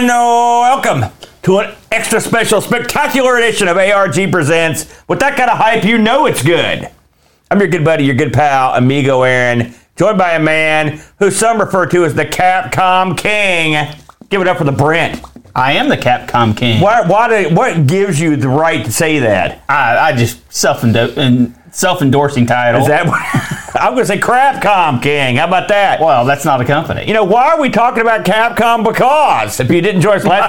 and welcome to an extra special, spectacular edition of ARG Presents. With that kind of hype, you know it's good. I'm your good buddy, your good pal, amigo Aaron, joined by a man who some refer to as the Capcom King. Give it up for the Brent. I am the Capcom King. Why, why do, what gives you the right to say that? I, I just self and self endorsing title. Is that what? I'm going to say Crapcom King. How about that? well, that's not a company. You know, why are we talking about Capcom? Because if you didn't join us last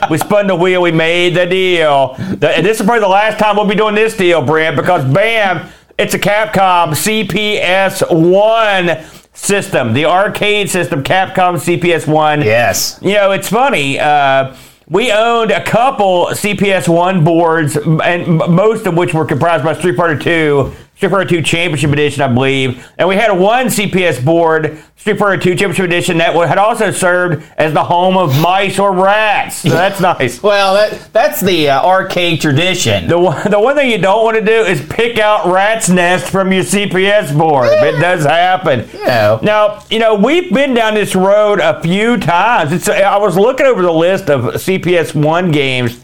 week, we spun the wheel, we made the deal. The- and this is probably the last time we'll be doing this deal, Brent, because bam, it's a Capcom CPS 1 system, the arcade system, Capcom CPS 1. yes. You know, it's funny. Uh, we owned a couple CPS one boards, and most of which were comprised by Street Fighter Two, Street Fighter Two Championship Edition, I believe. And we had one CPS board, Street Fighter Two Championship Edition, that had also served as the home of mice or rats. So that's nice. Well, that that's the uh, arcade tradition. The one, the one thing you don't want to do is pick out rat's nest from your CPS board. It does happen. know. Now, you know, we've been down this road a few times. It's, I was looking over the list of CPS 1 games,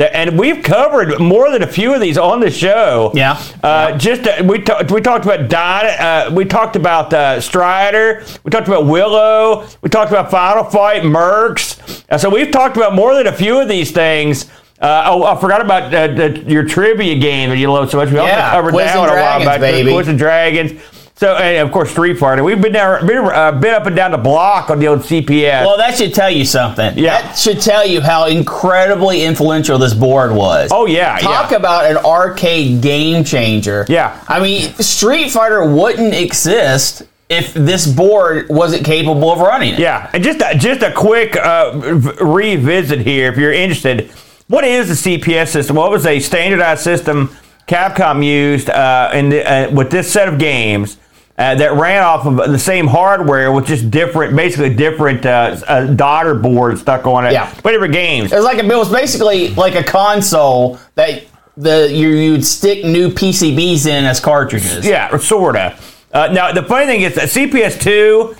and we've covered more than a few of these on the show. Yeah. Uh, Just uh, we, ta- we talked about Dyna, uh, we talked about uh, Strider, we talked about Willow, we talked about Final Fight, Mercs. Uh, so we've talked about more than a few of these things. Uh, oh, I forgot about uh, the, your trivia game that you love so much. We also covered Quiz that one a while back. Quiz and Dragons. So, and of course, Street Fighter. We've been down, been, uh, been up and down the block on the old CPS. well, that should tell you something. Yeah. That should tell you how incredibly influential this board was. oh yeah, Talk yeah. about an arcade game changer. Yeah. I mean, Street Fighter wouldn't exist if this board wasn't capable of running it. Yeah, and just a, just a quick uh, revisit here, if you're interested. What is the CPS system? What was a standardized system Capcom used uh, in the, uh, with this set of games uh, that ran off of the same hardware with just different, basically different uh, uh, daughter boards stuck on it, Yeah. but different games. It was like a, it was basically like a console that the you you'd stick new PCBs in as cartridges. Yeah, sorta. Uh, now the funny thing is that CPS two,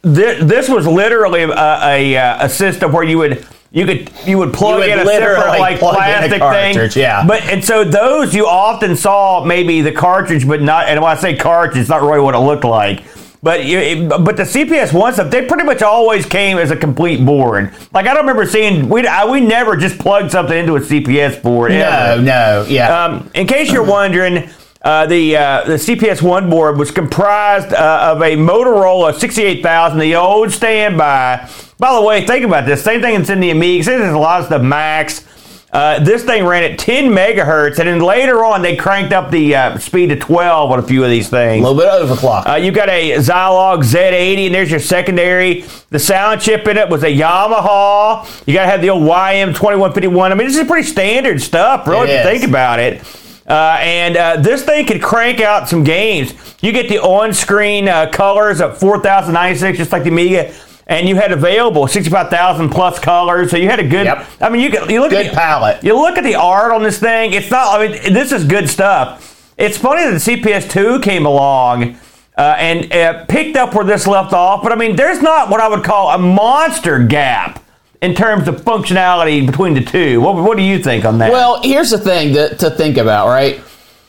this, this was literally a, a, uh, a system where you would you could you would plug You would in a separate like plug in a plastic cartridge, thing. yeah. But and so those you often saw maybe the cartridge, but not. And when I say cartridge, it's not really what it looked like. But you, it, but the CPS one stuff, they pretty much always came as a complete board. Like I don't remember seeing we I, we never just plugged something into a CPS board. No, ever. no, yeah. Um, in case you're wondering, uh, the uh, the CPS one board was comprised uh, of a Motorola 68000, the old standby. By the way, think about this. Same thing that's in the Amiga. Say There's a lot of stuff Max. Uh, this thing ran at 10 megahertz, and then later on they cranked up the uh, speed to 12 on a few of these things. a little bit overclock. Uh, you got a Zilog Z80, and there's your secondary. The sound chip in it was a Yamaha. You got to have the old YM2151. I mean, this is pretty standard stuff, really, if you think about it. Uh, and uh, this thing could crank out some games. You get the on-screen uh, colors of 4096, just like the Amiga. And you had available 65,000 plus colors, so you had a good. Yep. I mean, you could you look Good at the, palette. You look at the art on this thing. It's not. I mean, this is good stuff. It's funny that the CPS2 came along uh, and uh, picked up where this left off, but I mean, there's not what I would call a monster gap in terms of functionality between the two. What, what do you think on that? Well, here's the thing to, to think about, right?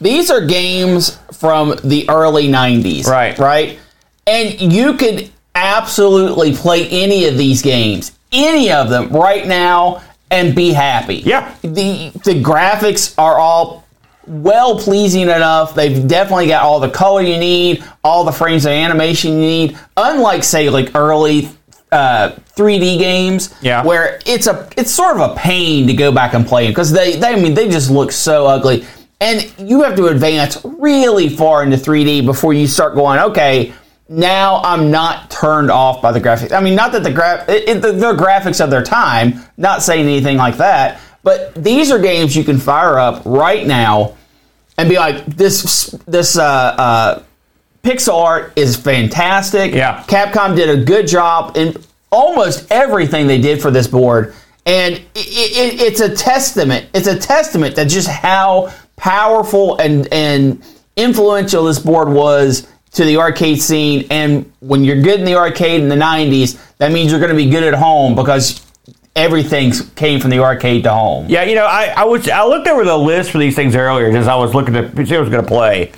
These are games from the early 90s. Right. Right? And you could absolutely play any of these games, any of them right now, and be happy. Yeah. The, the graphics are all well pleasing enough. They've definitely got all the color you need, all the frames of animation you need. Unlike, say, like early uh, 3D games, Yeah. where it's a it's sort of a pain to go back and play them because they, they I mean they just look so ugly, and you have to advance really far into 3D before you start going okay. Now I'm not turned off by the graphics. I mean, not that the gra- it, it, the, the graphics of their time. Not saying anything like that, but these are games you can fire up right now and be like, this this uh, uh, pixel art is fantastic. Yeah. Capcom did a good job in almost everything they did for this board, and it, it, it's a testament. It's a testament to just how powerful and and influential this board was to the arcade scene. And when you're good in the arcade in the '90s, that means you're going to be good at home because everything came from the arcade to home. Yeah, you know, I, I was I looked over the list for these things earlier as I was looking to see what I was going to play.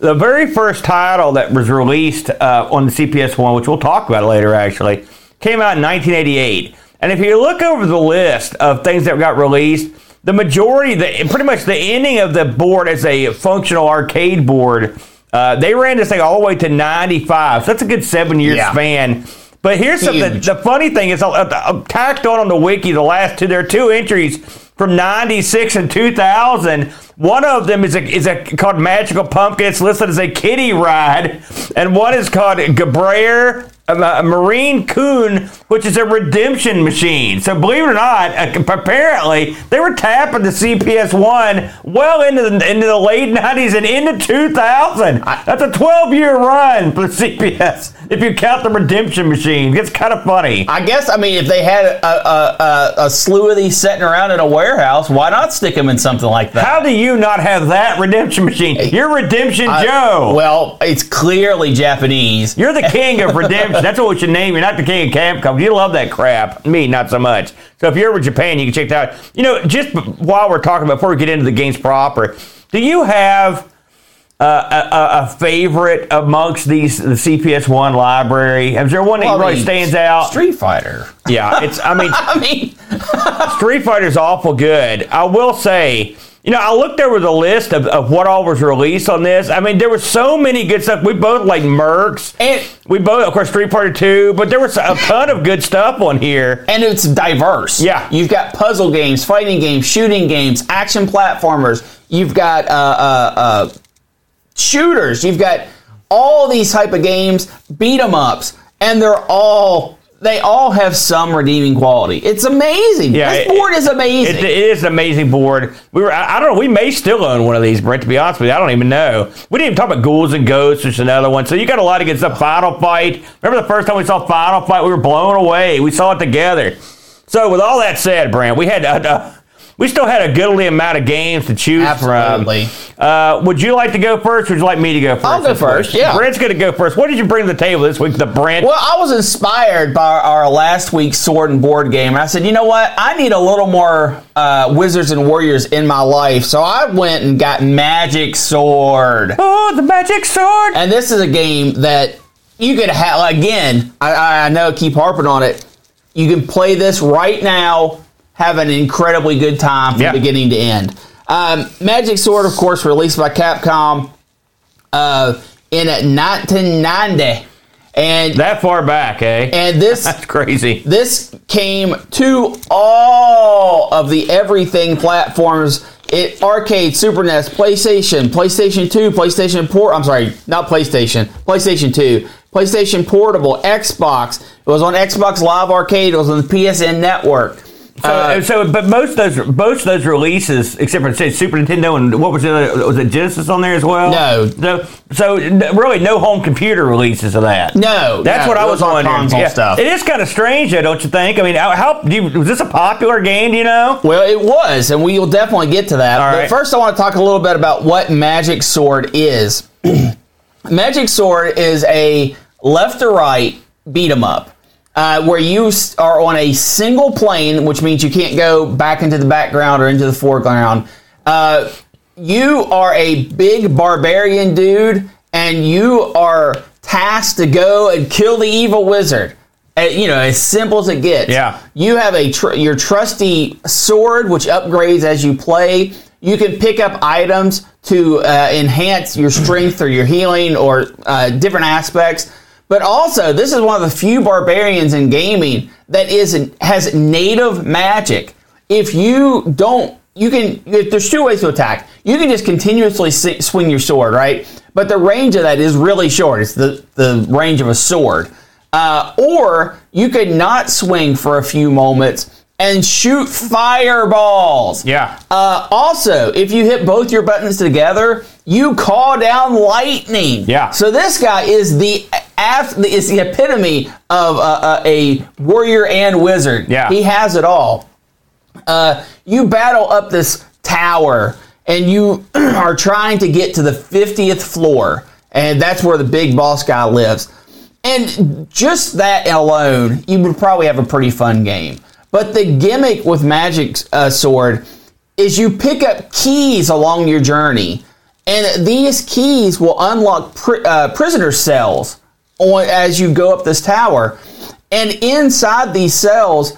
The very first title that was released uh, on the CPS one, which we'll talk about later, actually, came out in 1988. And if you look over the list of things that got released, the majority, the pretty much the ending of the board as a functional arcade board, uh, they ran this thing all the way to 95. So that's a good seven year Yeah. span. But here's something. The funny thing is, uh, uh, tacked on on the wiki, the last two, there are two entries from 96 and 2000. One of them is a, is a called Magical Pumpkin. It's listed as a kiddie ride. And one is called Gabrayer a Marine Coon, which is a redemption machine. So believe it or not, uh, apparently they were tapping the CPS one well into the into the late nineties and into two thousand. That's a twelve year run for the CPS if you count the redemption machine. It's kind of funny. I guess I mean if they had a, a, a, a slew of these sitting around in a warehouse, why not stick them in something like that? How do you not have that redemption machine? You're Redemption Joe. Well, it's clearly Japanese. You're the king of redemption. That's what we should name. You're not the king of Capcom. You love that crap. Me, not so much. So if you're over Japan, you can check that out. You know, just while we're talking, before we get into the games proper, do you have uh, a, a, favorite amongst these the CPS one library? Is there one that Well, I really mean, stands out? Street Fighter. yeah, it's. I mean, I mean, Street Fighter's awful good. I will say, you know, I looked over the list of, of what all was released on this. I mean, there was so many good stuff. We both like Mercs. And- we both, of course, Street Fighter 2, but there was a ton of good stuff on here. and it's diverse. Yeah. you've got puzzle games, fighting games, shooting games, action platformers. You've got uh, uh, uh, shooters. You've got all these type of games, beat 'em ups, and they're all they all have some redeeming quality. It's amazing. Yeah, this it- board is amazing. It, it is an amazing board. We were, I, I don't know, we may still own one of these, Brent, to be honest with you. I don't even know. We didn't even talk about Ghouls and Ghosts, which is another one. So you got a lot of good stuff. Final Fight. Remember the first time we saw Final Fight? We were blown away. We saw it together. So with all that said, Brent, we had uh, we still had a goodly amount of games to choose Absolutely. from. Uh, would you like to go first? Or would you like me to go 1st I'll go first, yeah. Brent's going to go first. What did you bring to the table this week, the Brent? Well, I was inspired by our, our last week's sword and board game. I said, you know what? I need a little more uh, wizards and warriors in my life. So I went and got Magic Sword. Oh, the magic sword! And this is a game that you could have, again, I- I, I know I keep harping on it. You can play this right now, have an incredibly good time from Yeah. beginning to end. Um, Magic Sword, of course, released by Capcom uh, in 1990. And, That far back, eh? and this That's crazy. this came to all of the everything platforms. It arcade, Super NES, PlayStation, PlayStation 2, PlayStation Port. I'm sorry, not PlayStation, PlayStation 2, PlayStation Portable, Xbox. It was on Xbox Live Arcade. It was on the PSN Network. So, Uh, so, but most of those, most of those releases, except for say Super Nintendo and what was it? was it Genesis on there as well? No. So, so really, no home computer releases of that. No, that's no, what I was was on wondering. console stuff. It is kind of strange, though, don't you think? I mean, how, how do you, was this a popular game? Do you know? Well, it was, and we will definitely get to that. All but right. first, I want to talk a little bit about what Magic Sword is. Magic Sword is a left to right beat 'em up, uh, where you are on a single plane, which means you can't go back into the background or into the foreground. Uh, you are a big barbarian dude, and you are tasked to go and kill the evil wizard. Uh, you know, as simple as it gets. Yeah. You have a tr- your trusty sword, which upgrades as you play. You can pick up items to uh, enhance your strength or your healing or uh, different aspects. But also, this is one of the few barbarians in gaming that is has native magic. If you don't, you can. There's two ways to attack. You can just continuously swing your sword, right? But the range of that is really short. It's the the range of a sword. Uh, or you could not swing for a few moments and shoot fireballs. Yeah. Uh, also, if you hit both your buttons together, you call down lightning. Yeah. So this guy is the af- is the epitome of uh, uh, a warrior and wizard. Yeah. He has it all. Uh, you battle up this tower, and you are trying to get to the fiftieth floor, and that's where the big boss guy lives. And just that alone, you would probably have a pretty fun game. But the gimmick with Magic uh, Sword is you pick up keys along your journey, and these keys will unlock uh, prisoner cells on, as you go up this tower. And inside these cells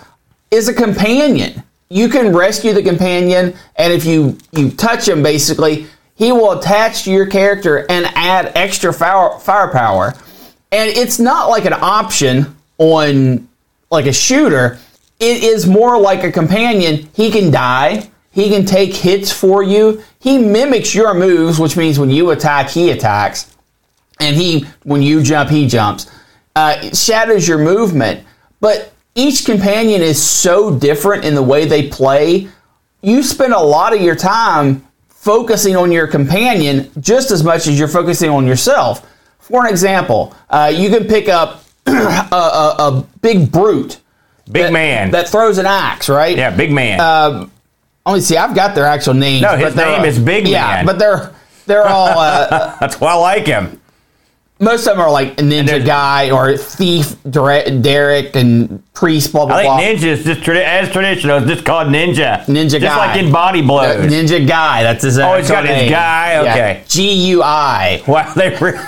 is a companion. You can rescue the companion, and if you, you touch him, basically, he will attach to your character and add extra fire, firepower. And it's not like an option on like a shooter. It is more like a companion. He can die. He can take hits for you. He mimics your moves, which means when you attack, he attacks. And he, when you jump, he jumps. Uh, shadows your movement. But each companion is so different in the way they play. You spend a lot of your time focusing on your companion just as much as you're focusing on yourself. For an example, uh, you can pick up a, a, a big brute. Big that, man. That throws an axe, right? yeah, big man. Uh, let me see. I've got their actual names. No, his name is Big yeah, but they're they're all uh, That's why I like him. most of them are like ninja guy or thief Derek and priest blah blah I blah. think ninja is just tradi- as traditional. It's just called ninja. Ninja just guy. like in body blows. ninja guy. That's his. Oh, actual got his name. guy? Okay. G U I. wow, they re-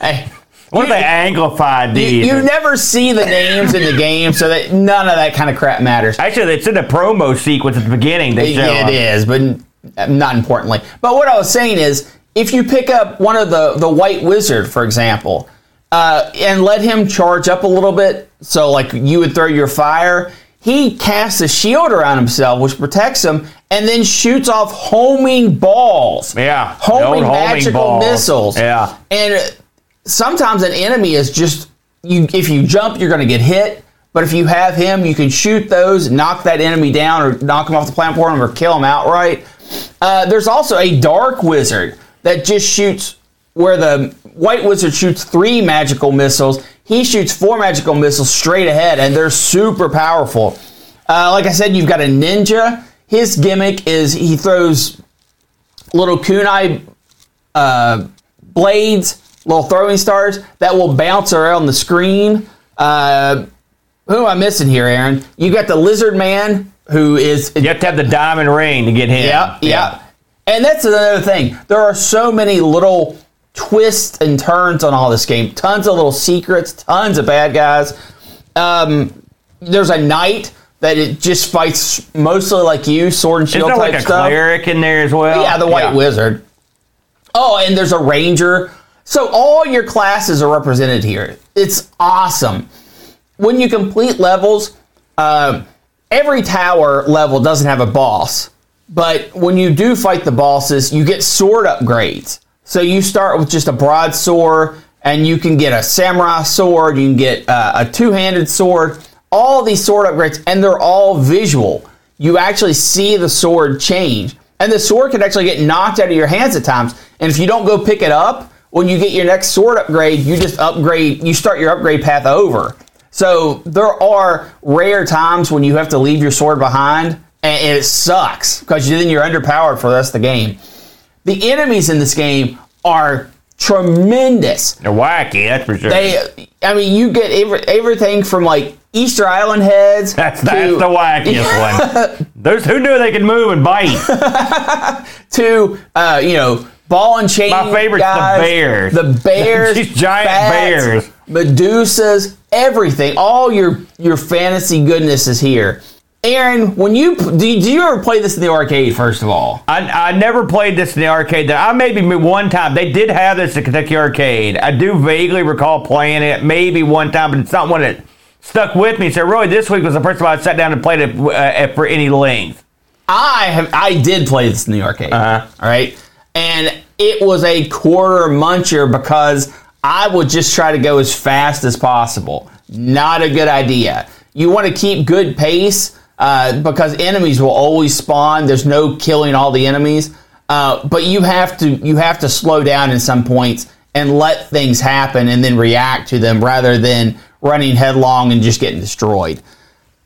Hey, what if they amplified you, these? you never see the names in the game, so that none of that kind of crap matters. Actually, it's in the promo sequence at the beginning. They show up. it is, but not importantly. But what I was saying is, if you pick up one of the the white wizard, for example, uh, and let him charge up a little bit, so like you would throw your fire, he casts a shield around himself, which protects him, and then shoots off homing balls. Yeah, homing homing magical balls. missiles. Yeah. and uh, sometimes an enemy is just you. If you jump, you're going to get hit. But if you have him, you can shoot those, knock that enemy down, or knock him off the platform, or kill him outright. Uh, there's also a dark wizard that just shoots where the white wizard shoots three magical missiles. He shoots four magical missiles straight ahead, and they're super powerful. Uh, like I said, you've got a ninja. His gimmick is he throws little kunai uh, blades, little throwing stars that will bounce around the screen. Uh, who am I missing here, Aaron? You got the lizard man who is You have to have the diamond ring to get him. yeah, yeah. And that's another thing. There are so many little twists and turns on all this game. Tons of little secrets, tons of bad guys. Um, there's a knight that it just fights mostly like you, sword and Isn't shield there type like a stuff. cleric in there as well? Yeah, the White Wizard. Oh, and there's a Ranger. So all your classes are represented here. It's awesome. When you complete levels, uh, every tower level doesn't have a boss. But when you do fight the bosses, you get sword upgrades. So you start with just a broadsword, and you can get a samurai sword, you can get uh, a two handed sword, all these sword upgrades, and they're all visual. You actually see the sword change. And the sword can actually get knocked out of your hands at times. And if you don't go pick it up, when you get your next sword upgrade, you just upgrade, you start your upgrade path over. So there are rare times when you have to leave your sword behind, and it sucks because then you're underpowered for the rest of the game. The enemies in this game are tremendous. They're wacky, that's for sure. They, I mean, you get every, everything from like Easter Island heads. that's to, that's the wackiest one. Those who knew they could move and bite. to uh, you know ball and chain. My favorite's the bears. The bears. These giant bats, bears. Medusas. Everything. All your your fantasy goodness is here. Aaron, when you do, do you ever play this in the arcade? First of all, I, I never played this in the arcade. I maybe one time they did have this at Kentucky Arcade. I do vaguely recall playing it maybe one time, but it's not one that stuck with me. So really, this week was the first time I sat down and played it uh, for any length. I have I did play this in the arcade. Uh-huh. all right, and it was a quarter muncher because I would just try to go as fast as possible. Not a good idea. You want to keep good pace uh, because enemies will always spawn. There's no killing all the enemies, uh, but you have to you have to slow down in some points and let things happen and then react to them rather than running headlong and just getting destroyed.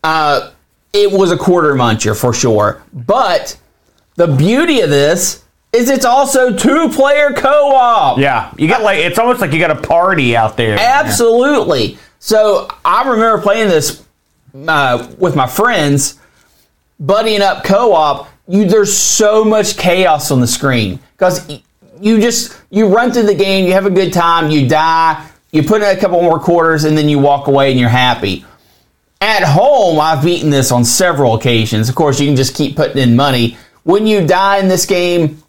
Uh, it was a quarter muncher for sure. But the beauty of this is it's also two player co op. Yeah, you got like it's almost like you got a party out there. Absolutely. So I remember playing this uh, with my friends, buddying up co-op, you there's so much chaos on the screen because you just you run through the game, you have a good time, you die, you put in a couple more quarters, and then you walk away and you're happy. At home, I've beaten this on several occasions. Of course, you can just keep putting in money. When you die in this game,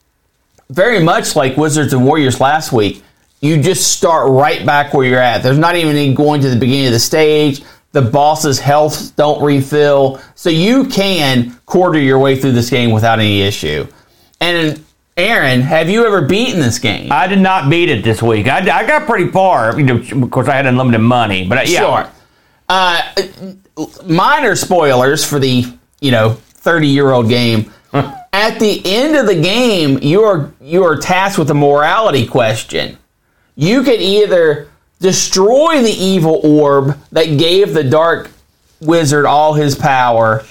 very much like Wizards and Warriors last week, you just start right back where you're at. There's not even any going to the beginning of the stage. The boss's health don't refill. So you can quarter your way through this game without any issue. And Aaron, have you ever beaten this game? I did not beat it this week. I, I got pretty far. You know, of course, I had unlimited money, but uh, yeah. Sure. Uh, minor spoilers for the you know 30 year old game. At the end of the game, you are you are tasked with a morality question. You could either destroy the evil orb that gave the dark wizard all his power,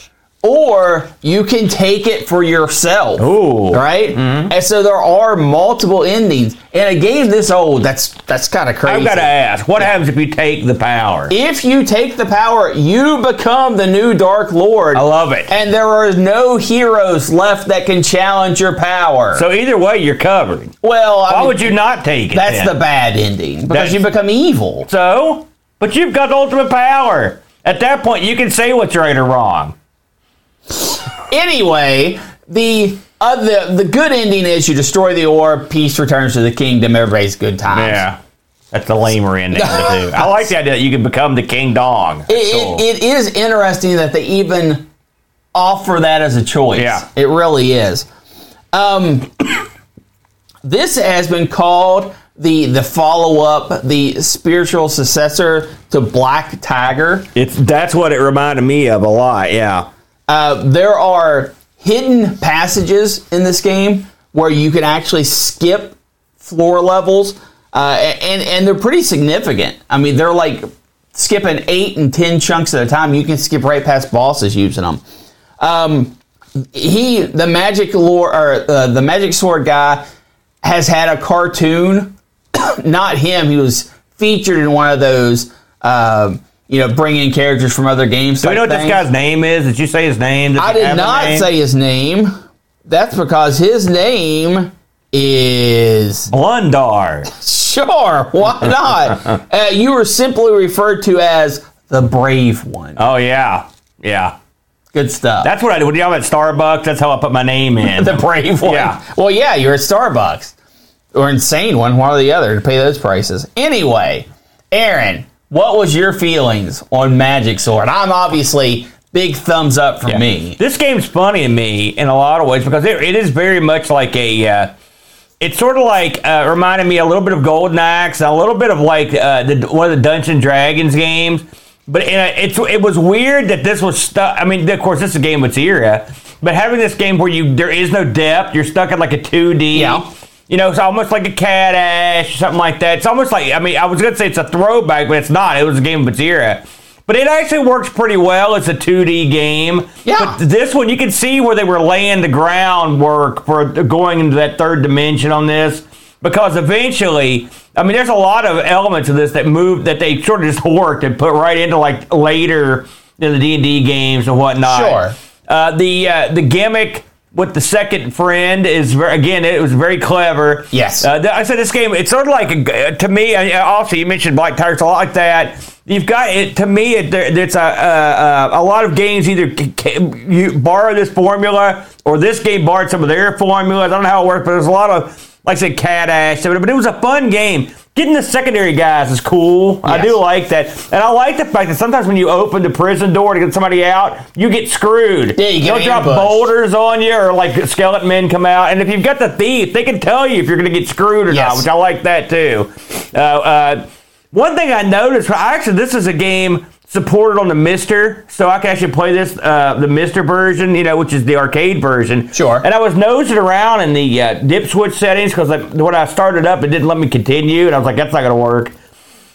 or you can take it for yourself. Ooh. Right? Mm-hmm. And so there are multiple endings. In a game this old, that's that's kind of crazy. I've got to ask, what happens if you take the power? If you take the power, you become the new Dark Lord. I love it. And there are no heroes left that can challenge your power. So either way, you're covered. well, I Why mean, would you not take it? That's then? the bad ending because That's- you become evil. So, but you've got ultimate power. At that point, you can say what's right or wrong. Anyway, the uh, the the good ending is you destroy the orb, peace returns to the kingdom, everybody's good times. Yeah. That's the lamer ending the. I like the idea that you can become the King Dong. It, cool. it, it is interesting that they even offer that as a choice. Yeah. It really is. Um, this has been called the the follow up, the spiritual successor to Black Tiger. it's that's what it reminded me of a lot. Yeah. Uh, there are hidden passages in this game where you can actually skip floor levels, uh, and and they're pretty significant. I mean, they're like skipping eight and ten chunks at a time. You can skip right past bosses using them. Um, he, the magic lore or uh, the magic sword guy, has had a cartoon. Not him. He was featured in one of those. Um, you know, bring in characters from other games. Do we know what type this guy's name is? Did you say his name? Does I did not say his name. That's because his name is Blundar. sure. Why not? uh, you were simply referred to as the brave one. Oh yeah, yeah. Good stuff. That's what I do. When I'm at Starbucks, that's how I put my name in. the brave one. Yeah. Well, yeah, you're at Starbucks or insane one, one or the other, to pay those prices. Anyway, Aaron, what was your feelings on Magic Sword? I'm obviously big thumbs up for me. This game's funny to me in a lot of ways because it, it is very much like a. Uh, it's sort of like uh, reminded me a little bit of Golden Axe, a little bit of like uh, the, one of the Dungeon Dragons games. But in a, it's it was weird that this was stuck. I mean, of course, this is a game of its era, but having this game where you there is no depth, you're stuck in like a 2D. Yeah. You know, it's almost like a Cadash or something like that. It's almost like I mean, I was gonna say it's a throwback, but it's not. It was a game of its era. But it actually works pretty well. It's a 2D game. Yeah. But this one, you can see where they were laying the groundwork for going into that third dimension on this. Because eventually, I mean, there's a lot of elements of this that move that they sort of just worked and put right into like later in the D and D games and whatnot. Sure. Uh, the uh, the gimmick with the second friend is very, again it was very clever. Yes. Uh, th- I said this game. It's sort of like a, to me. uh, Also, you mentioned Black Tiger, so a lot like that. You've got it to me. It, there, it's a, a a lot of games either you borrow this formula or this game borrowed some of their formulas. I don't know how it works, but there's a lot of like I said Cadash. But it was a fun game. Getting the secondary guys is cool. I do like that, and I like the fact that sometimes when you open the prison door to get somebody out, you get screwed. Yeah, you get They'll drop boulders on you, or like skeleton men come out. And if you've got the thief, they can tell you if you're going to get screwed or Yes. not, which I like that too. Uh, uh, one thing I noticed, actually, this is a game supported on the MiSTer, so I can actually play this uh, the MiSTer version, you know, which is the arcade version. Sure. And I was nosing around in the uh, dip switch settings because when I started up, it didn't let me continue, and I was like, that's not going to work.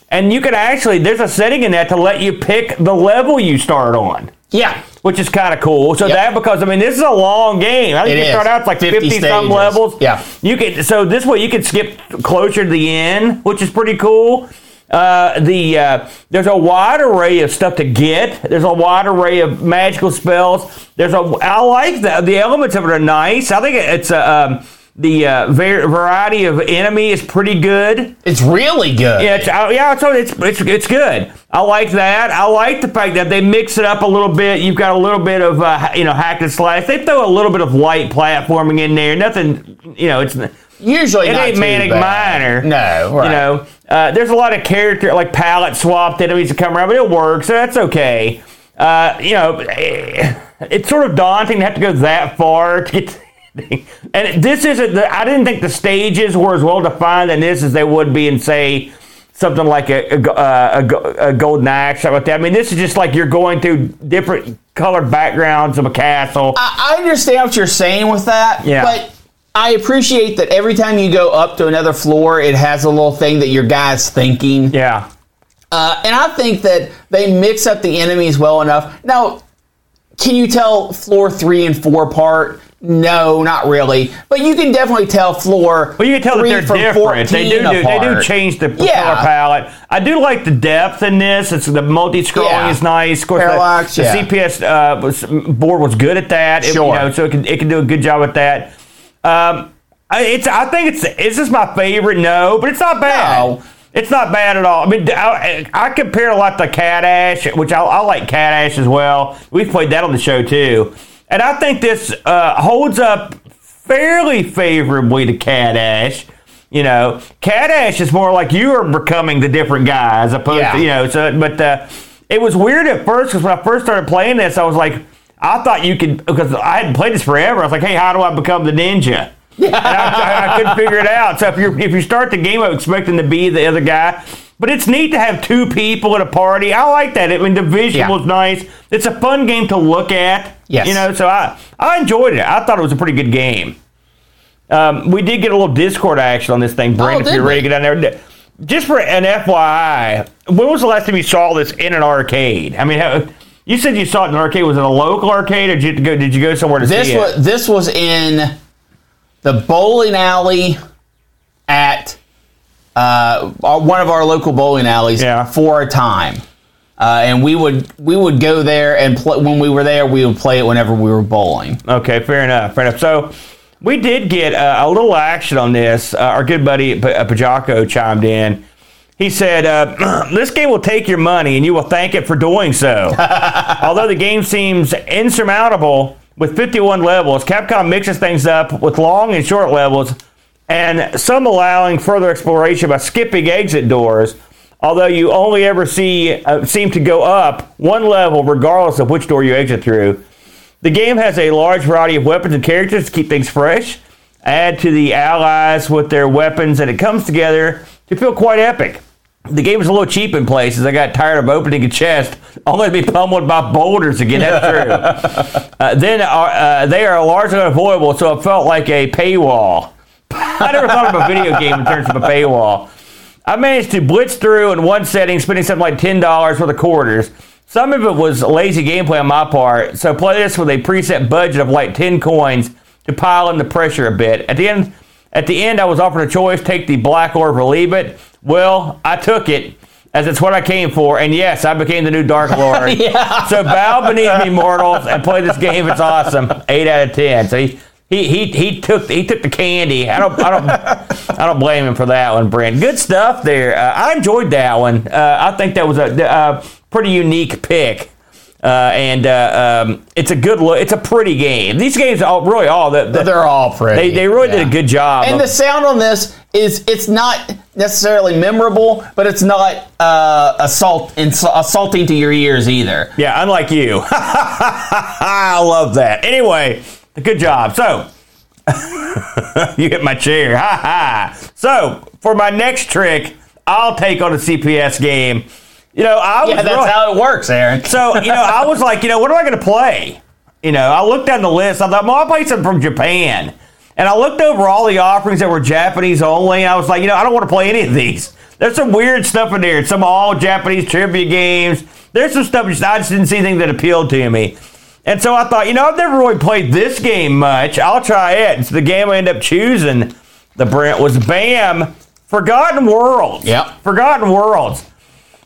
And you can actually, there's a setting in that to let you pick the level you start on Yeah. which is kind of cool. So Yep. that because I mean this is a long game. I think It you start out it's like 50 fifty, some levels. Yeah. You can so this way you can skip closer to the end, which is pretty cool. Uh, the uh, there's a wide array of stuff to get. There's a wide array of magical spells. There's a I like the the elements of it are nice. I think it's a. Um, the uh, var- variety of enemy is pretty good. It's really good. Yeah, it's, uh, yeah, it's, it's it's it's good. I like that. I like the fact that they mix it up a little bit. You've got a little bit of uh, you know hack and slash. They throw a little bit of light platforming in there. Nothing, you know. It's Usually it ain't manic bad. minor. No, right. You know, uh, there's a lot of character like palette swapped enemies that come around, but it works, so that's okay. Uh, you know, eh, it's sort of daunting to have to go that far to get. And this isn't. The, I didn't think the stages were as well defined in this as they would be in say something like a, a, a, a, a golden axe, or something like that. I mean, this is just like you're going through different colored backgrounds of a castle. I, I understand what you're saying with that. Yeah. But I appreciate that every time you go up to another floor, it has a little thing that your guy's thinking. yeah. Uh, and I think that they mix up the enemies well enough. Now, can you tell floor three and four apart? No, not really. But you can definitely tell floor. Well, you can tell that they're different. They do, do they do change the color Yeah. palette. I do like the depth in this. It's the multi-scrolling Yeah. is nice. Of course, Parallax, the, the yeah. CPS uh, was, board was good at that. It- Sure. you know, so it can it can do a good job with that. Um, I- it's I think it's is this my favorite? No, but it's not bad. No. It's not bad at all. I mean, I, I compare a lot to Cadash, which I, I like Cadash as well. We've played that on the show too, and I think this uh, holds up fairly favorably to Cadash. You know, Cadash is more like you are becoming the different guy as opposed Yeah. to you know. So, but uh, it was weird at first because when I first started playing this, I was like, I thought you could because I hadn't played this forever. I was like, hey, how do I become the ninja? And I, I, I couldn't figure it out. So if you if you start the game up expecting to be the other guy, but it's neat to have two people at a party. I like that. I mean, the visual Yeah. is nice. It's a fun game to look at. Yes. You know, so I I enjoyed it. I thought it was a pretty good game. Um, we did get a little Discord action on this thing, Brandon. Oh, if you're ready to get down there. Just for an FYI, when was the last time you saw this in an arcade? I mean, how, you said you saw it in an arcade. Was it a local arcade, or did you go? Did you go somewhere to This see it? was this was in the bowling alley at uh, one of our local bowling alleys Yeah. for a time. Uh, and we would we would go there and play, when we were there we would play it whenever we were bowling. Okay, fair enough. Fair enough. So we did get uh, a little action on this. Uh, our good buddy P- uh, Pajako chimed in. He said, uh, "This game will take your money, and you will thank it for doing so." Although the game seems insurmountable with 51 levels, Capcom mixes things up with long and short levels, and some allowing further exploration by skipping exit doors. Although you only ever see uh, seem to go up one level, regardless of which door you exit through. The game has a large variety of weapons and characters to keep things fresh. Add to the allies with their weapons, and it comes together to feel quite epic. The game is a little cheap in places. I got tired of opening a chest, only to be pummeled by boulders again. That's true. uh, then uh, uh, they are largely unavoidable, so it felt like a paywall. I never thought of a video game in terms of a paywall. I managed to blitz through in one setting, spending something like ten dollars worth of quarters. Some of it was lazy gameplay on my part, so play this with a preset budget of like ten coins to pile in the pressure a bit. At the end, at the end, I was offered a choice: take the black orb or leave it. Well, I took it. As it's what I came for, and yes, I became the new Dark Lord. Yeah. So bow beneath me, mortals, and play this game. It's awesome. Eight out of ten. So he he he, he took he took the candy. I don't I don't I don't blame him for that one, Brent. Good stuff there. Uh, I enjoyed that one. Uh, I think that was a, a pretty unique pick. Uh, and uh, um, it's a good look. It's a pretty game. These games are really all the, the- They're all pretty. they they really Yeah. did a good job. And of- the sound on this is it's not necessarily memorable, but it's not uh, assault assaulting to your ears either. Yeah, unlike you. I love that. Anyway, good job. So, you hit my chair. Ha ha. So, for my next trick, I'll take on a CPS game. You know, I was Yeah, that's really- how it works, Aaron. so, you know, I was like, you know, what am I going to play? You know, I looked down the list. I thought, well, I'll play something from Japan. And I looked over all the offerings that were Japanese only. And I was like, you know, I don't want to play any of these. There's some weird stuff in there. Some all Japanese trivia games. There's some stuff just, I just didn't see anything that appealed to me. And so I thought, you know, I've never really played this game much. I'll try it. And so the game I ended up choosing, the Brent, was BAM Forgotten Worlds. Yep. Forgotten Worlds.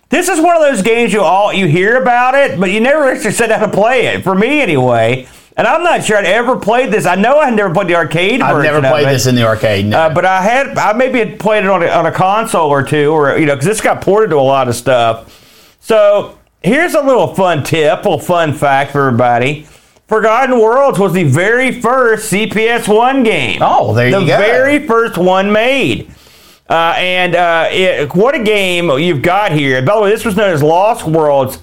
This is one of those games you all you hear about it, but you never actually sit down to play it. For me, anyway. And I'm not sure I'd ever played this. I know I had never played the arcade version. I've never played this in the arcade. No. Uh, but I had, I maybe had played it on a, on a console or two, or you know, because this got ported to a lot of stuff. So here's a little fun tip, a little fun fact for everybody. Forgotten Worlds was the very first CPS one game. Oh, there you the go. The very first one made. Uh, and uh, it, what a game you've got here. By the way, this was known as Lost Worlds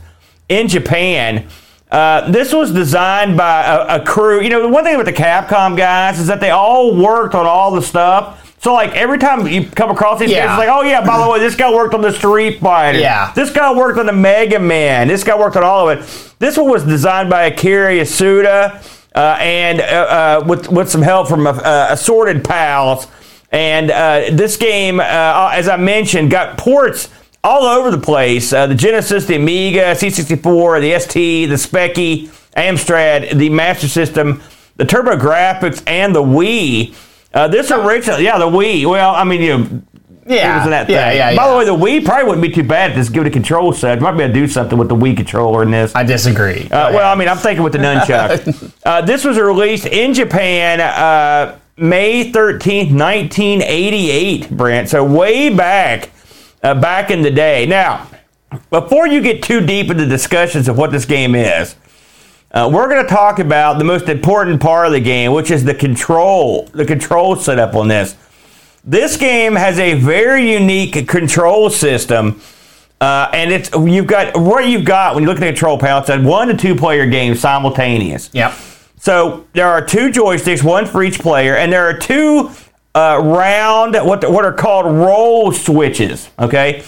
in Japan. Uh, this was designed by a, a crew. You know, the one thing with the Capcom guys is that they all worked on all the stuff. So, like, every time you come across these Yeah. games, it's like, oh, yeah, by the way, this guy worked on the Street Fighter. Yeah. This guy worked on the Mega Man. This guy worked on all of it. This one was designed by Akira Yasuda uh, and uh, uh, with, with some help from uh, assorted pals. And uh, this game, uh, as I mentioned, got ports all over the place. Uh, the Genesis, the Amiga, C64, the ST, the Speccy, Amstrad, the Master System, the TurboGrafx, and the Wii. Uh, this original, yeah, the Wii. Well, I mean, you know, yeah. it was in that thing. yeah, yeah, By yeah. the way, the Wii probably wouldn't be too bad if this give it a control set. Might be able to do something with the Wii controller in this. I disagree. Uh, well, I mean, I'm thinking with the nunchuck. uh, this was released in Japan uh, May 13th, 1988, Brent. So way back, uh, back in the day. Now, before you get too deep into discussions of what this game is, uh, we're going to talk about the most important part of the game, which is the control, the control setup on this. This game has a very unique control system. Uh, and it's you've got what you've got when you look at the control panel. It's a one to two player game simultaneous. yep. So there are two joysticks, one for each player, and there are two uh, round what what are called roll switches. Okay,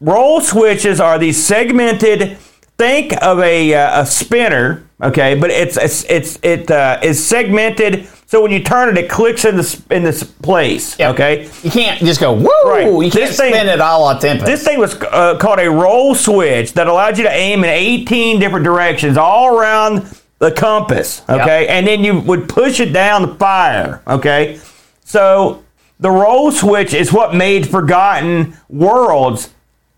roll switches are these segmented. Think of a uh, a spinner. Okay, but it's it's, it's it uh, is segmented. So when you turn it, it clicks in this in this place. Yep. Okay. You can't just go, woo! Right. You can't This thing- spin it a la Tempest. This thing was uh, called a roll switch that allowed you to aim in 18 different directions all around the compass. Okay, Yep. and then you would push it down the fire. Okay, so the roll switch is what made Forgotten Worlds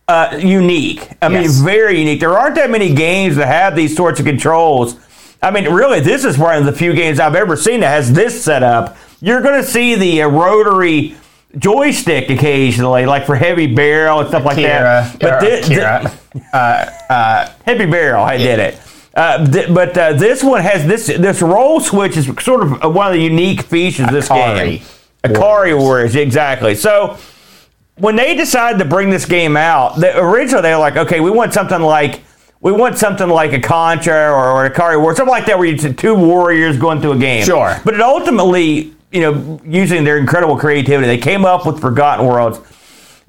uh, unique. I Yes. mean, very unique. There aren't that many games that have these sorts of controls. I mean, really, this is one of the few games I've ever seen that has this setup. You're going to see the uh, rotary joystick occasionally, like for heavy barrel and stuff like that. or thi- thi- Kira. heavy barrel, I did it. Uh, th- but uh, this one has this this roll switch is sort of uh, one of the unique features of this Akari game. Ikari Warriors. Warriors, exactly. So when they decided to bring this game out, they, originally they were like, okay, we want something like we want something like a Contra or, or a Ikari War, something like that, where you t- two warriors going through a game. Sure. But it ultimately, you know, using their incredible creativity, they came up with Forgotten Worlds,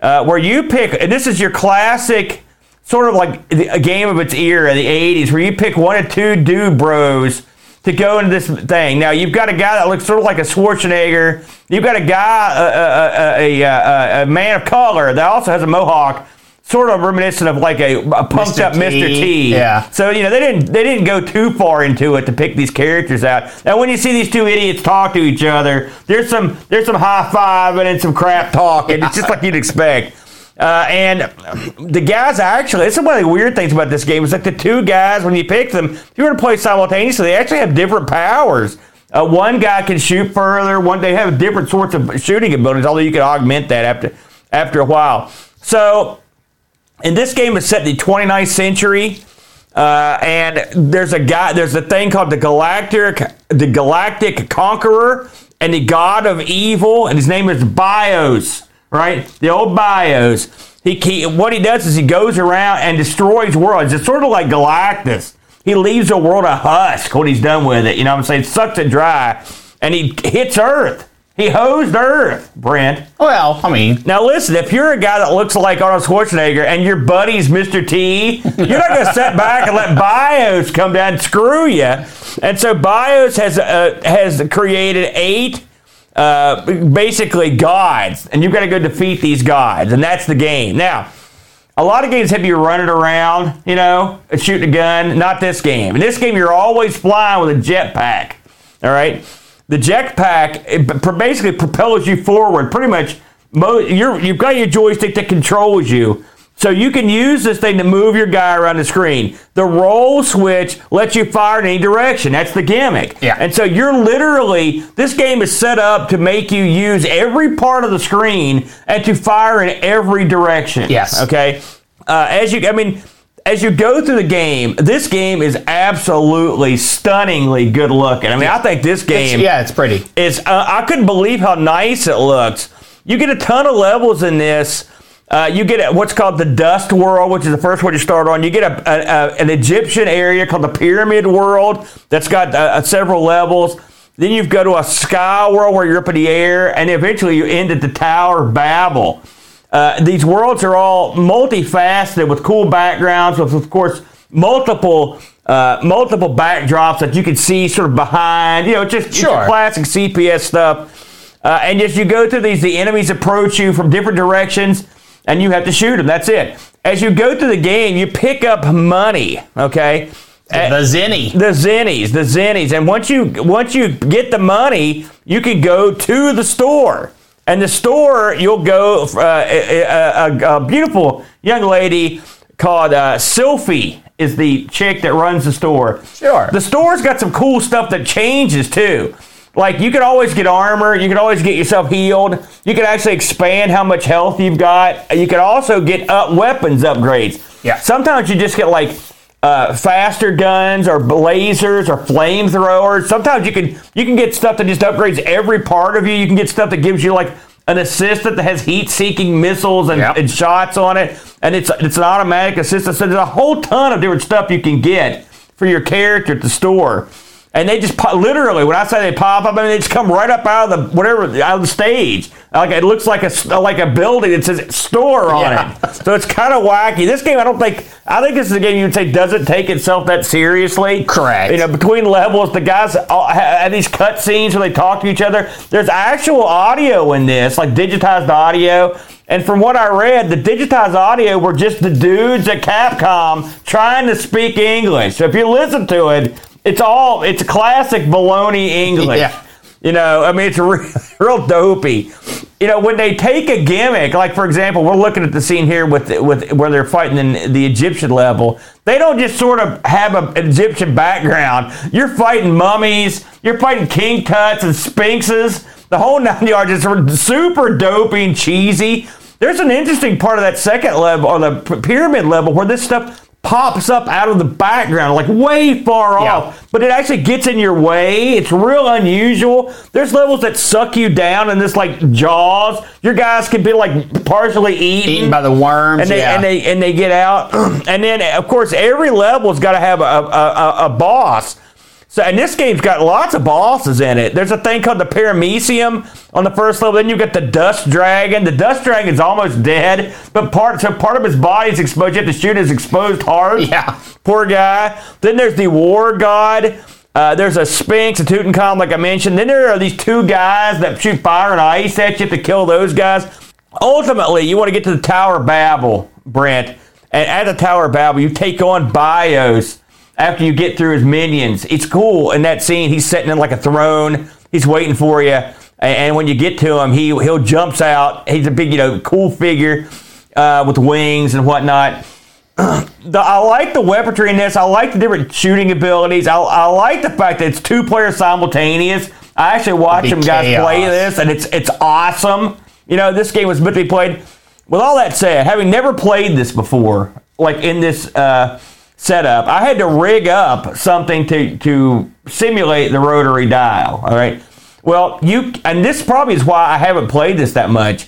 uh, where you pick, and this is your classic, sort of like a game of its era, in the '80s, where you pick one or two dude bros to go into this thing. Now you've got a guy that looks sort of like a Schwarzenegger. You've got a guy, a, a, a, a, a man of color that also has a mohawk, sort of reminiscent of like a, a pumped Mr. up Mr. T. T. Yeah. So you know they didn't they didn't go too far into it to pick these characters out. And when you see these two idiots talk to each other, there's some there's some high five and some crap talking. It's just like you'd expect. Uh, and the guys actually, it's one of the weird things about this game is like the two guys when you pick them, if you were to play simultaneously, they actually have different powers. Uh, one guy can shoot further. One they have different sorts of shooting abilities. Although you can augment that after after a while. So and this game is set in the 29th century. Uh, and there's a guy, there's a thing called the Galactic, the Galactic Conqueror, and the God of Evil, and his name is Bios, right? The old Bios. He, he what he does is he goes around and destroys worlds. It's sort of like Galactus. He leaves the world a husk when he's done with it. You know what I'm saying? Sucks it dry, and he hits Earth. He hosed Earth, Brent. well, I mean, Now listen, if you're a guy that looks like Arnold Schwarzenegger and your buddy's Mr. T, you're not going to sit back and let Bios come down and screw you. And so Bios has uh, has created eight uh, basically gods, and you've got to go defeat these gods, and that's the game. Now, a lot of games have you running around, you know, shooting a gun. Not this game. In this game, you're always flying with a jetpack. All right, the jetpack basically propels you forward, pretty much you're, you've got your joystick that controls you. So you can use this thing to move your guy around the screen. The roll switch lets you fire in any direction. That's the gimmick. Yeah. And so you're literally this game is set up to make you use every part of the screen and to fire in every direction. Yes. Okay. Uh, as you, I mean, as you go through the game, this game is absolutely stunningly good looking. I mean, I think this game It's- yeah, it's pretty. It's uh, I couldn't believe how nice it looks. You get a ton of levels in this. Uh, you get a, what's called the Dust World, which is the first one you start on. You get a, a, an Egyptian area called the Pyramid World that's got uh, uh, several levels. Then you go to a Sky World where you're up in the air, and eventually you end at the Tower of Babel. Uh, these worlds are all multifaceted with cool backgrounds, with of course multiple uh, multiple backdrops that you can see sort of behind. You know, just Sure. classic CPS stuff. Uh, and as you go through these, the enemies approach you from different directions, and you have to shoot them. That's it. As you go through the game, you pick up money. Okay. The Zenny. the zennies, the zennies, and once you once you get the money, you can go to the store, and the store you'll go. Uh, a, a, a beautiful young lady called uh, Sylphie is the chick that runs the store. Sure. The store's got some cool stuff that changes too. Like you can always get armor, you can always get yourself healed. You can actually expand how much health you've got. You can also get up weapons upgrades. Yeah. Sometimes you just get like uh, faster guns or lasers or flamethrowers. Sometimes you can you can get stuff that just upgrades every part of you. You can get stuff that gives you like an assistant that has heat-seeking missiles and, Yep. and shots on it, and it's it's an automatic assistant. So there's a whole ton of different stuff you can get for your character at the store. And they just pop, literally, when I say they pop up, I mean they just come right up out of the whatever out of the stage. Like it looks like a like a building that says store on Yeah. it. So it's kind of wacky. This game, I don't think. I think this is a game you would say doesn't take itself that seriously. Correct. You know, between levels, the guys have these cut scenes where they talk to each other. There's actual audio in this, like digitized audio. And from what I read, the digitized audio were just the dudes at Capcom trying to speak English. So if you listen to it, it's all it's classic baloney English. Yeah. You know, I mean, it's real, real dopey. You know, when they take a gimmick, like for example, we're looking at the scene here with with where they're fighting in the Egyptian level. They don't just sort of have a, an Egyptian background. You're fighting mummies. You're fighting king tuts and sphinxes. The whole nine yards is super dopey and cheesy. There's an interesting part of that second level or the pyramid level where this stuff pops up out of the background, like way far Yeah. off but it actually gets in your way. It's real unusual. There's levels that suck you down in this like jaws. Your guys can be like partially eaten, Eaten by the worms. and they yeah. and they and they get out. and then of course every level's got to have a, a, a, a boss. So and this game's got lots of bosses in it. There's a thing called the Paramecium on the first level. Then you get the Dust Dragon. The Dust Dragon's almost dead, but part so part of his body's exposed. You have to shoot his exposed heart. Yeah. Poor guy. Then there's the War God. Uh, there's a Sphinx, a Tutankhamun, like I mentioned. Then there are these two guys that shoot fire and ice at you. You have to kill those guys. Ultimately, you want to get to the Tower of Babel, Brent. And at the Tower of Babel, you take on Bios after you get through his minions. It's cool in that scene. He's sitting in like a throne. He's waiting for you. And, and when you get to him, he he'll jumps out. He's a big, you know, cool figure uh, with wings and whatnot the, I like the weaponry in this. I like the different shooting abilities. I, I like the fact that it's two players simultaneous. I actually watch some guys chaos. play this, and it's it's awesome. You know, this game was meant to be played. With all that said, having never played this before, like in this uh, setup, I had to rig up something to to simulate the rotary dial. All right. Well, you and this probably is why I haven't played this that much.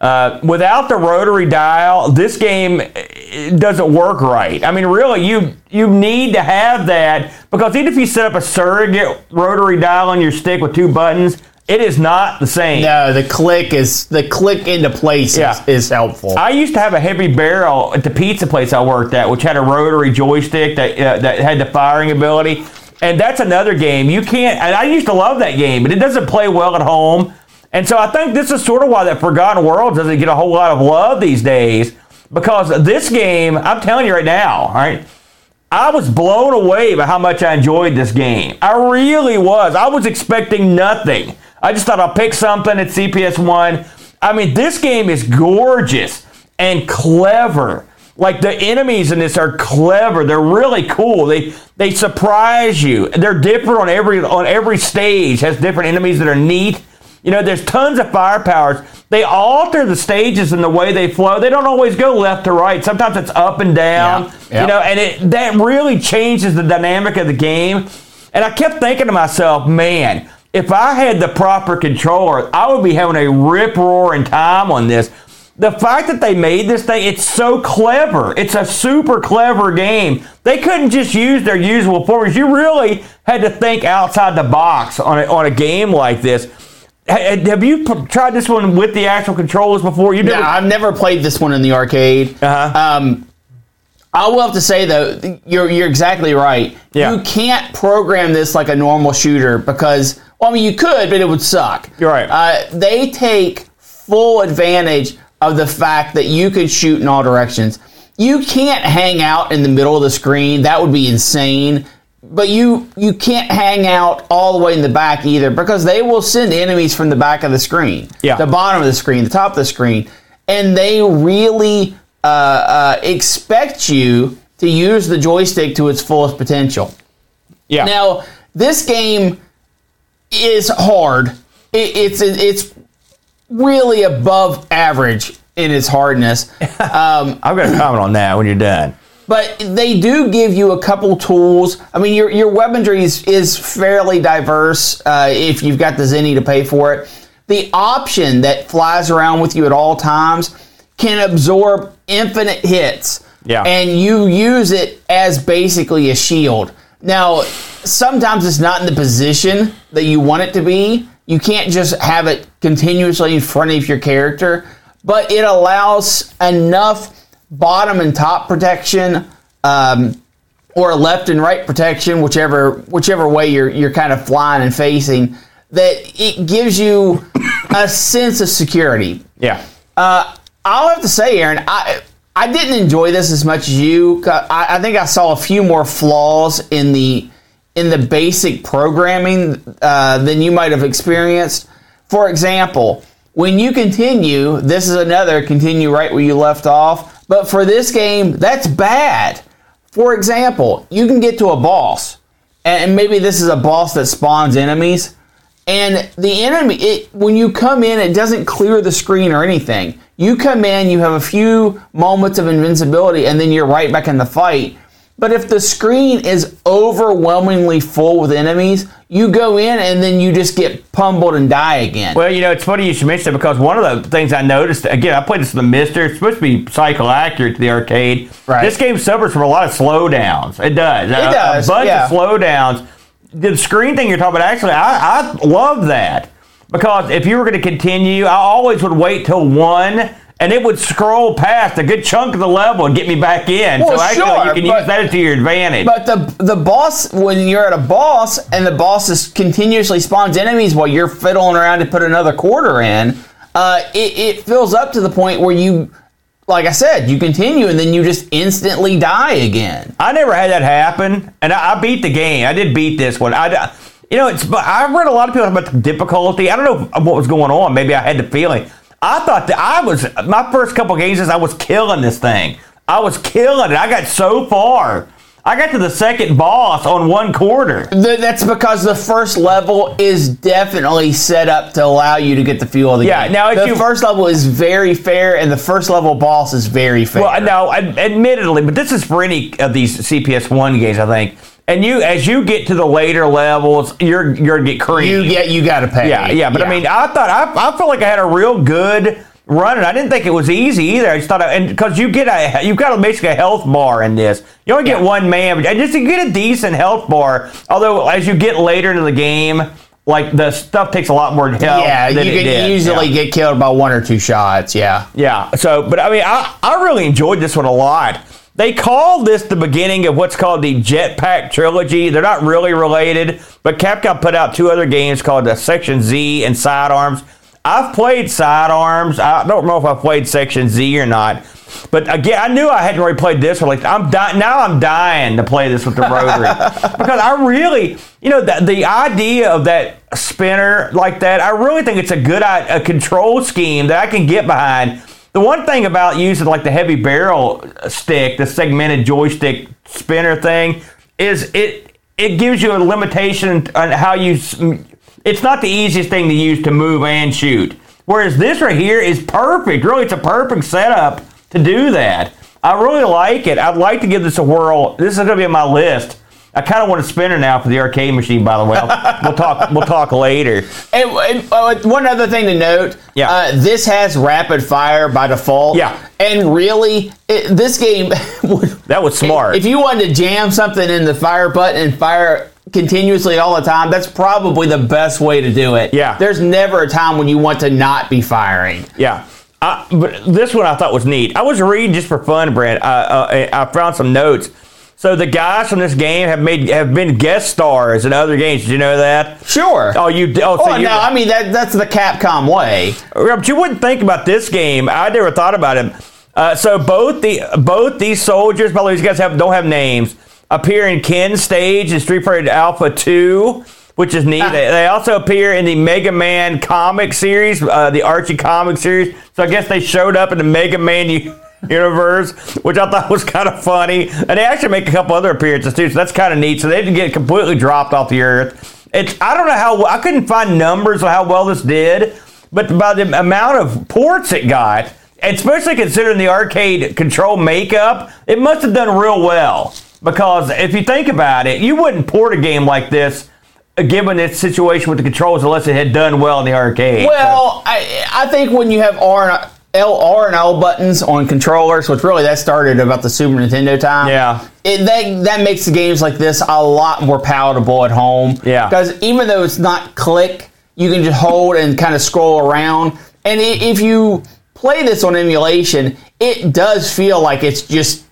Uh, without the rotary dial, this game eh, doesn't work right. I mean, really, you you need to have that because even if you set up a surrogate rotary dial on your stick with two buttons, it is not the same. no, the click is the click into place Yeah. is, is helpful. I used to have a heavy barrel at the pizza place I worked at, which had a rotary joystick that uh, that had the firing ability. And that's another game you can't. And I used to love that game, but it doesn't play well at home. And so I think this is sort of why that Forgotten World doesn't get a whole lot of love these days because this game. I'm telling you right now, all right. I was blown away by how much I enjoyed this game. I really was. I was expecting nothing. I just thought I'll pick something at CPS one. I mean, this game is gorgeous and clever. Like the enemies in this are clever. They're really cool. They they surprise you. They're different on every on every stage. Has different enemies that are neat. You know, there's tons of firepowers. They alter the stages in the way they flow. They don't always go left to right. Sometimes it's up and down. Yeah, yeah. You know, and it that really changes the dynamic of the game. And I kept thinking to myself, man, if I had the proper controller, I would be having a rip roaring time on this. The fact that they made this thing, it's so clever. It's a super clever game. They couldn't just use their usual formulas. You really had to think outside the box on a, on a game like this. Have you tried this one with the actual controllers before? You No, never. I've never played this one in the arcade. Uh-huh. Um, I will have to say though, you're you're exactly right. Yeah. You can't program this like a normal shooter because, well, I mean, you could, but it would suck. You're right. Uh, they take full advantage of the fact that you can shoot in all directions. You can't hang out in the middle of the screen. That would be insane. But you you can't hang out all the way in the back either because they will send enemies from the back of the screen, Yeah. the bottom of the screen, the top of the screen, and they really uh, uh, expect you to use the joystick to its fullest potential. yeah. Now, this game is hard. It, it's it's really above average in its hardness. Um, I've got a comment on that when you're done. but they do give you a couple tools. I mean, your your weaponry is, is fairly diverse uh, if you've got the Zenny to pay for it. The option that flies around with you at all times can absorb infinite hits. Yeah. And you use it as basically a shield. Now, sometimes it's not in the position that you want it to be. You can't just have it continuously in front of your character, but it allows enough bottom and top protection, um, or left and right protection, whichever whichever way you're you're kind of flying and facing, that it gives you a sense of security. Yeah. Uh, I'll have to say, Aaron, I I didn't enjoy this as much as you. I, I think I saw a few more flaws in the in the basic programming uh, than you might have experienced. For example, when you continue, this is another continue right where you left off. But for this game, that's bad. For example, you can get to a boss, and maybe this is a boss that spawns enemies, and the enemy, it when you come in, it doesn't clear the screen or anything. You come in, you have a few moments of invincibility, and then you're right back in the fight. But if the screen is overwhelmingly full with enemies, you go in and then you just get pummeled and die again. Well, you know, it's funny you should mention that because one of the things I noticed, again, I played this with the MiSTer. It's supposed to be cycle accurate to the arcade. Right. This game suffers from a lot of slowdowns. It does. It a, does, A bunch yeah. of slowdowns. The screen thing you're talking about, actually, I, I love that because if you were going to continue, I always would wait till one. And it would scroll past a good chunk of the level and get me back in. Well, so actually, sure, you can but- use that to your advantage. But the the boss, when you're at a boss and the boss is continuously spawns enemies while you're fiddling around to put another quarter in, uh, it, it fills up to the point where you, like I said, you continue and then you just instantly die again. I never had that happen, and I, I beat the game. I did beat this one. I, you know, it's. but I read a lot of people about the difficulty. I don't know what was going on. Maybe I had the feeling. I thought that I was my first couple games. I was killing this thing. I was killing it. I got so far. I got to the second boss on one quarter. Th- That's because the first level is definitely set up to allow you to get the feel of the Yeah, game. now if the you- first level is very fair, and the first level boss is very fair. Well, no, ad- admittedly, but this is for any of these CPS one games, I think. And you, as you get to the later levels, you're you're gonna get creamed. you get you got to pay. Yeah, yeah, but I mean, I thought I, I felt like I had a real good run, and I didn't think it was easy either. I just thought, I, and because you get a, you've got a, basically a health bar in this. You only get Yeah. one man, but just to get a decent health bar. Although as you get later into the game, like the stuff takes a lot more health. yeah, you can usually Yeah. get killed by one or two shots. Yeah. Yeah. So, but I mean, I, I really enjoyed this one a lot. They call this the beginning of what's called the Jetpack Trilogy. They're not really related, but Capcom put out two other games called the Section Z and Sidearms. I've played Sidearms. I don't know if I played Section Z or not. But again, I knew I hadn't already played this one. Like I'm di- now, I'm dying to play this with the rotary because I really, you know, the, the idea of that spinner like that, I really think it's a good a control scheme that I can get behind. The one thing about using like the heavy barrel stick, the segmented joystick spinner thing, is it it gives you a limitation on how you. It's not the easiest thing to use to move and shoot. Whereas this right here is perfect. Really, it's a perfect setup to do that. I really like it. I'd like to give this a whirl. This is going to be on my list. I kind of want a spinner now for the arcade machine. By the way, we'll talk. We'll talk later. And, and, uh, one other thing to note, Yeah. uh, this has rapid fire by default. Yeah. And really, it, this game, That was smart. if you wanted to jam something in the fire button and fire continuously all the time, that's probably the best way to do it. Yeah. There's never a time when you want to not be firing. Yeah. I, but this one I thought was neat. I was reading just for fun, Brent. Uh, uh, I found some notes. So the guys from this game have made have been guest stars in other games. Did you know that? Sure. Oh, you. Oh, so Oh, no, I mean that that's the Capcom way. But you wouldn't think about this game. I never thought about it. Uh, so both the both these soldiers, by the way, these guys have don't have names. Appear in Ken's stage in Street Fighter Alpha Two, which is neat. they, they also appear in the Mega Man comic series, uh, the Archie comic series. So I guess they showed up in the Mega Man u- universe, which I thought was kind of funny. And they actually make a couple other appearances too, so that's kind of neat. So they didn't get completely dropped off the earth. It's I don't know how I couldn't find numbers of how well this did, but by the amount of ports it got, especially considering the arcade control makeup, it must have done real well. Because if you think about it, you wouldn't port a game like this, uh, given its situation with the controls, unless it had done well in the arcade. Well, I I think when you have R and L R and L buttons on controllers, which really that started about the Super Nintendo time. Yeah. It, that that makes the games like this a lot more palatable at home. Yeah. Because even though it's not click, you can just hold and kind of scroll around. And i- if you play this on emulation, it does feel like it's just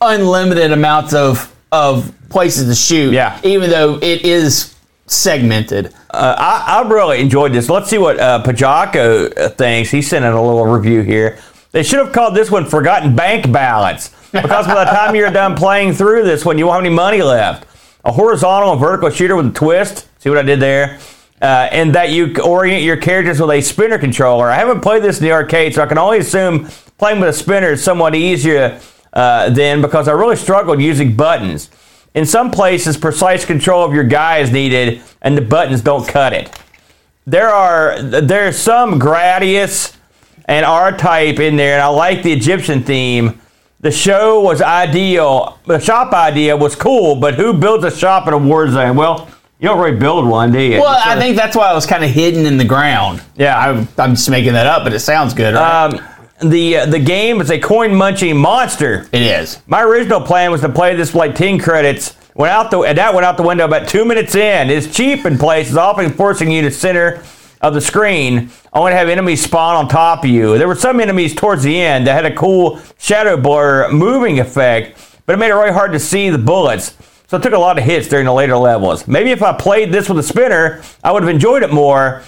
unlimited amounts of of places to shoot. Yeah. Even though it is segmented. Uh, I, I really enjoyed this. Let's see what uh, Pajako uh, thinks. He sent in a little review here. They should have called this one "Forgotten Bank Balance" because by the time you're done playing through this one, you won't have any money left. A horizontal and vertical shooter with a twist. See what I did there? Uh, and that you orient your characters with a spinner controller. I haven't played this in the arcade, so I can only assume playing with a spinner is somewhat easier uh, then because I really struggled using buttons. In some places, precise control of your guy is needed, and the buttons don't cut it. There are there's some Gradius and R type in there, and I like the Egyptian theme. The show was ideal. The shop idea was cool, but who builds a shop in a war zone? Well, you don't really build one, do you? Well, I think that's why it was kind of hidden in the ground. Yeah. I, I'm just making that up, but it sounds good. Right? um, the uh, the game is a coin munching monster. it is. My original plan was to play this for like 10 credits. Went out the and that went out the window about two minutes in. It's cheap in places, often forcing you to center of the screen. Only to have enemies spawn on top of you. There were some enemies towards the end that had a cool shadow blur moving effect, but it made it really hard to see the bullets. So it took a lot of hits during the later levels. Maybe if I played this with a spinner, I would have enjoyed it more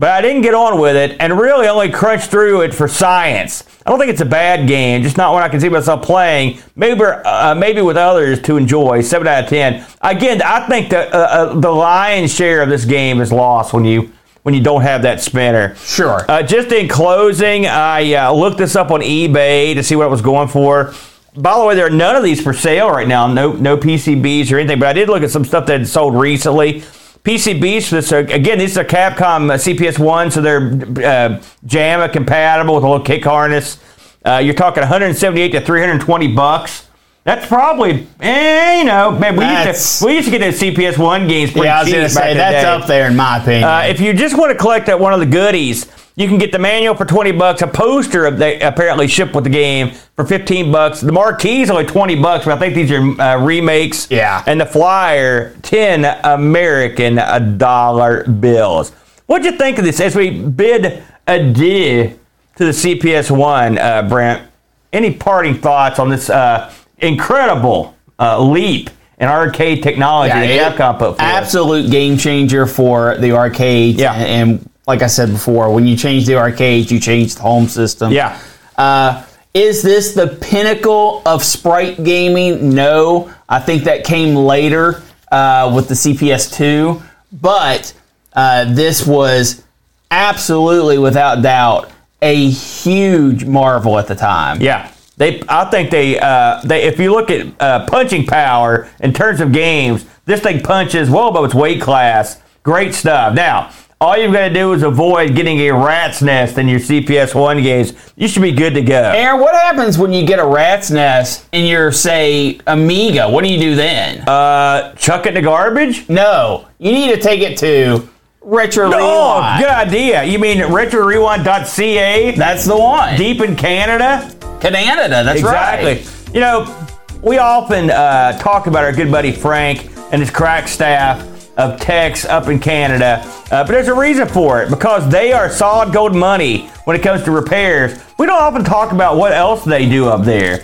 but I didn't get on with it and really only crunched through it for science. I don't think it's a bad game, just not one I can see myself playing. Maybe, uh, maybe with others to enjoy. Seven out of ten. Again, I think that uh, uh, the lion's share of this game is lost when you when you don't have that spinner. Sure. Uh, just in closing, I uh, looked this up on eBay to see what it was going for. By the way, there are none of these for sale right now. No, no PCBs or anything. But I did look at some stuff that had sold recently. PCBs for this. Are, again, these are Capcom uh, CPS one, so they're uh, JAMMA compatible with a little kick harness. Uh, you're talking 178 to 320 bucks. That's probably, eh, you know, man. We used, to, we used to get those CPS one games pretty yeah, I was going to say that's up there in my opinion. Uh, if you just want to collect that one of the goodies, you can get the manual for 20 bucks, a poster of they apparently shipped with the game for 15 bucks. The marquee's only 20 bucks, but I think these are uh, remakes. Yeah. And the flyer, 10 American dollar bills. What'd you think of this as we bid adieu to the CPS one, uh, Brent? Any parting thoughts on this uh, incredible uh, leap in arcade technology that it- Capcom put forward? absolute game changer for the arcade. Yeah. And, and like I said before, when you change the arcade, you change the home system. Yeah. Uh, Is this the pinnacle of sprite gaming? No, I think that came later uh, with the CPS two, but uh, this was absolutely, without doubt, a huge marvel at the time. Yeah. They, I think they, uh, they. If you look at uh, punching power in terms of games, this thing punches well above its weight class. Great stuff. Now, all you've got to do is avoid getting a rat's nest in your CPS one games. You should be good to go. Aaron, what happens when you get a rat's nest in your, say, Amiga? What do you do then? Uh, chuck it in the garbage. no, you need to take it to Retro Oh, Rewind. good idea. You mean RetroRewind.ca? That's the one. Deep in Canada. Canada, that's exactly. right. You know, we often uh, talk about our good buddy Frank and his crack staff of techs up in Canada, uh, but there's a reason for it because they are solid gold money when it comes to repairs. We don't often talk about what else they do up there.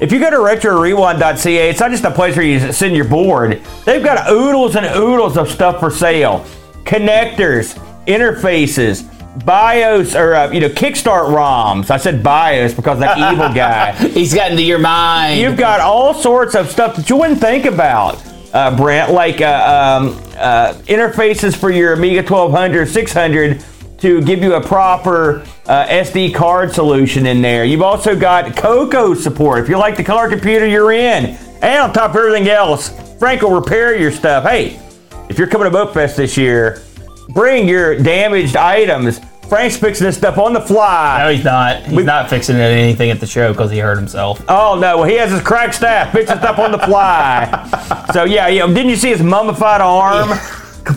If you go to RetroRewind.ca, it's not just a place where you send your board. They've got oodles and oodles of stuff for sale. Connectors, interfaces, BIOS, or, uh, you know, Kickstart ROMs. I said BIOS because that evil guy. He's gotten to your mind. You've got all sorts of stuff that you wouldn't think about, uh, Brent, like uh, um, uh, interfaces for your Amiga 1200, 600 to give you a proper uh, SD card solution in there. You've also got Coco support. If you like the color computer, you're in. And on top of everything else, Frank will repair your stuff. Hey, if you're coming to Boat Fest this year, bring your damaged items. Frank's fixing this stuff on the fly. no, he's not. He's We- not fixing anything at the show because he hurt himself. Oh no! Well, he has his crack staff fixing stuff on the fly. So yeah, yeah. Didn't you see his mummified arm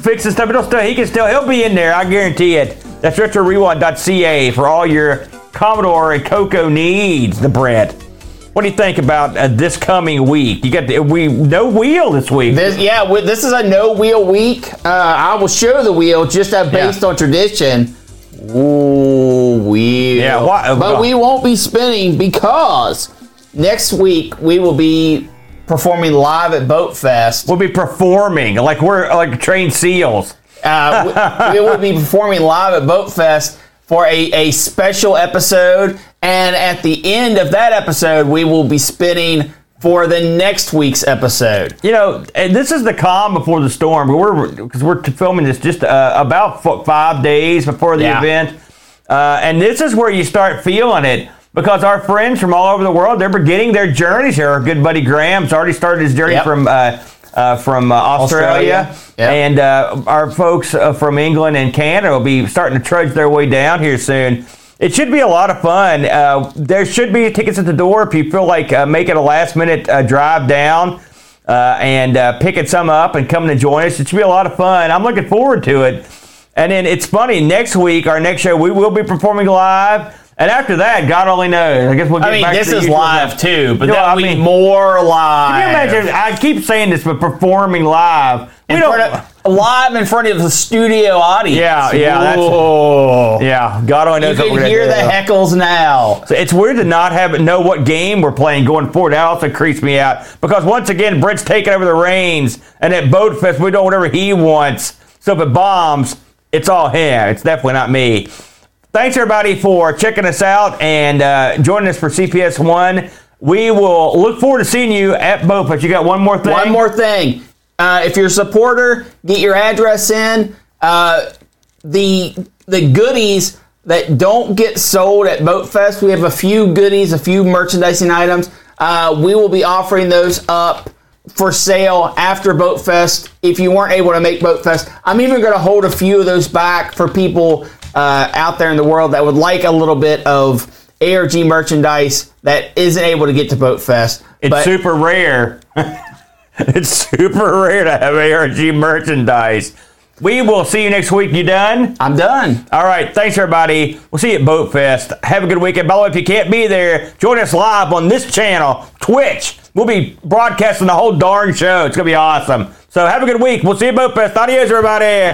fixing stuff? It'll still, he can still. He'll be in there. I guarantee it. That's RetroRewind.ca for all your Commodore and Coco needs. The Brent. What do you think about uh, this coming week? You got the, we no wheel this week. This, yeah, wi- this is a no wheel week. Uh, I will show the wheel just uh, based Yeah. on tradition. Ooh, wheel. Yeah, why- but we won't be spinning because next week we will be performing live at Boat Fest. we'll be performing like we're like trained seals. Uh, we, we will be performing live at Boat Fest for a, a special episode. And at the end of that episode, we will be spinning for the next week's episode. You know, and this is the calm before the storm. We're because we're filming this just uh, about five days before the Yeah. event, uh, and this is where you start feeling it because our friends from all over the world they're beginning their journeys here. Our good buddy Graham's already started his journey Yep. from. Uh, uh, from uh, Australia, Australia. Yep. and uh, our folks uh, from England and Canada will be starting to trudge their way down here soon. It should be a lot of fun. Uh, there should be tickets at the door if you feel like uh, making a last minute uh, drive down uh, and uh, picking some up and coming to join us. It should be a lot of fun. I'm looking forward to it. And then it's funny, next week, our next show, we will be performing live. And after that, God only knows. I guess we'll get back. I mean, back this to is live stuff. too, but You know, that I will be mean- more live. Can you imagine? I keep saying this, but performing live. We don't. of, live in front of the studio audience. Yeah, yeah, that's- yeah, God only You knows what can we're gonna hear do. the heckles now. So it's weird to not have know what game we're playing going forward. That also creeps me out because once again, Brent's taking over the reins, and at Boat Fest we do whatever he wants. So if it bombs, it's all him. It's definitely not me. Thanks everybody for checking us out and uh, joining us for CPS One. We will look forward to seeing you at Boat Fest. You got one more thing. One more thing. Uh, if you're a supporter, get your address in. Uh, the the goodies that don't get sold at Boat Fest, we have a few goodies, a few merchandising items. Uh, we will be offering those up for sale after Boat Fest. If you weren't able to make Boat Fest, I'm even going to hold a few of those back for people uh, out there in the world that would like a little bit of ARG merchandise that isn't able to get to Boat Fest. It's But- super rare. it's super rare to have ARG merchandise. We will see you next week. You done? I'm done. All right. Thanks, everybody. We'll see you at Boat Fest. Have a good weekend. By the way, if you can't be there, join us live on this channel, Twitch. We'll be broadcasting the whole darn show. It's going to be awesome. So have a good week. We'll see you at Boat Fest. Adios, everybody.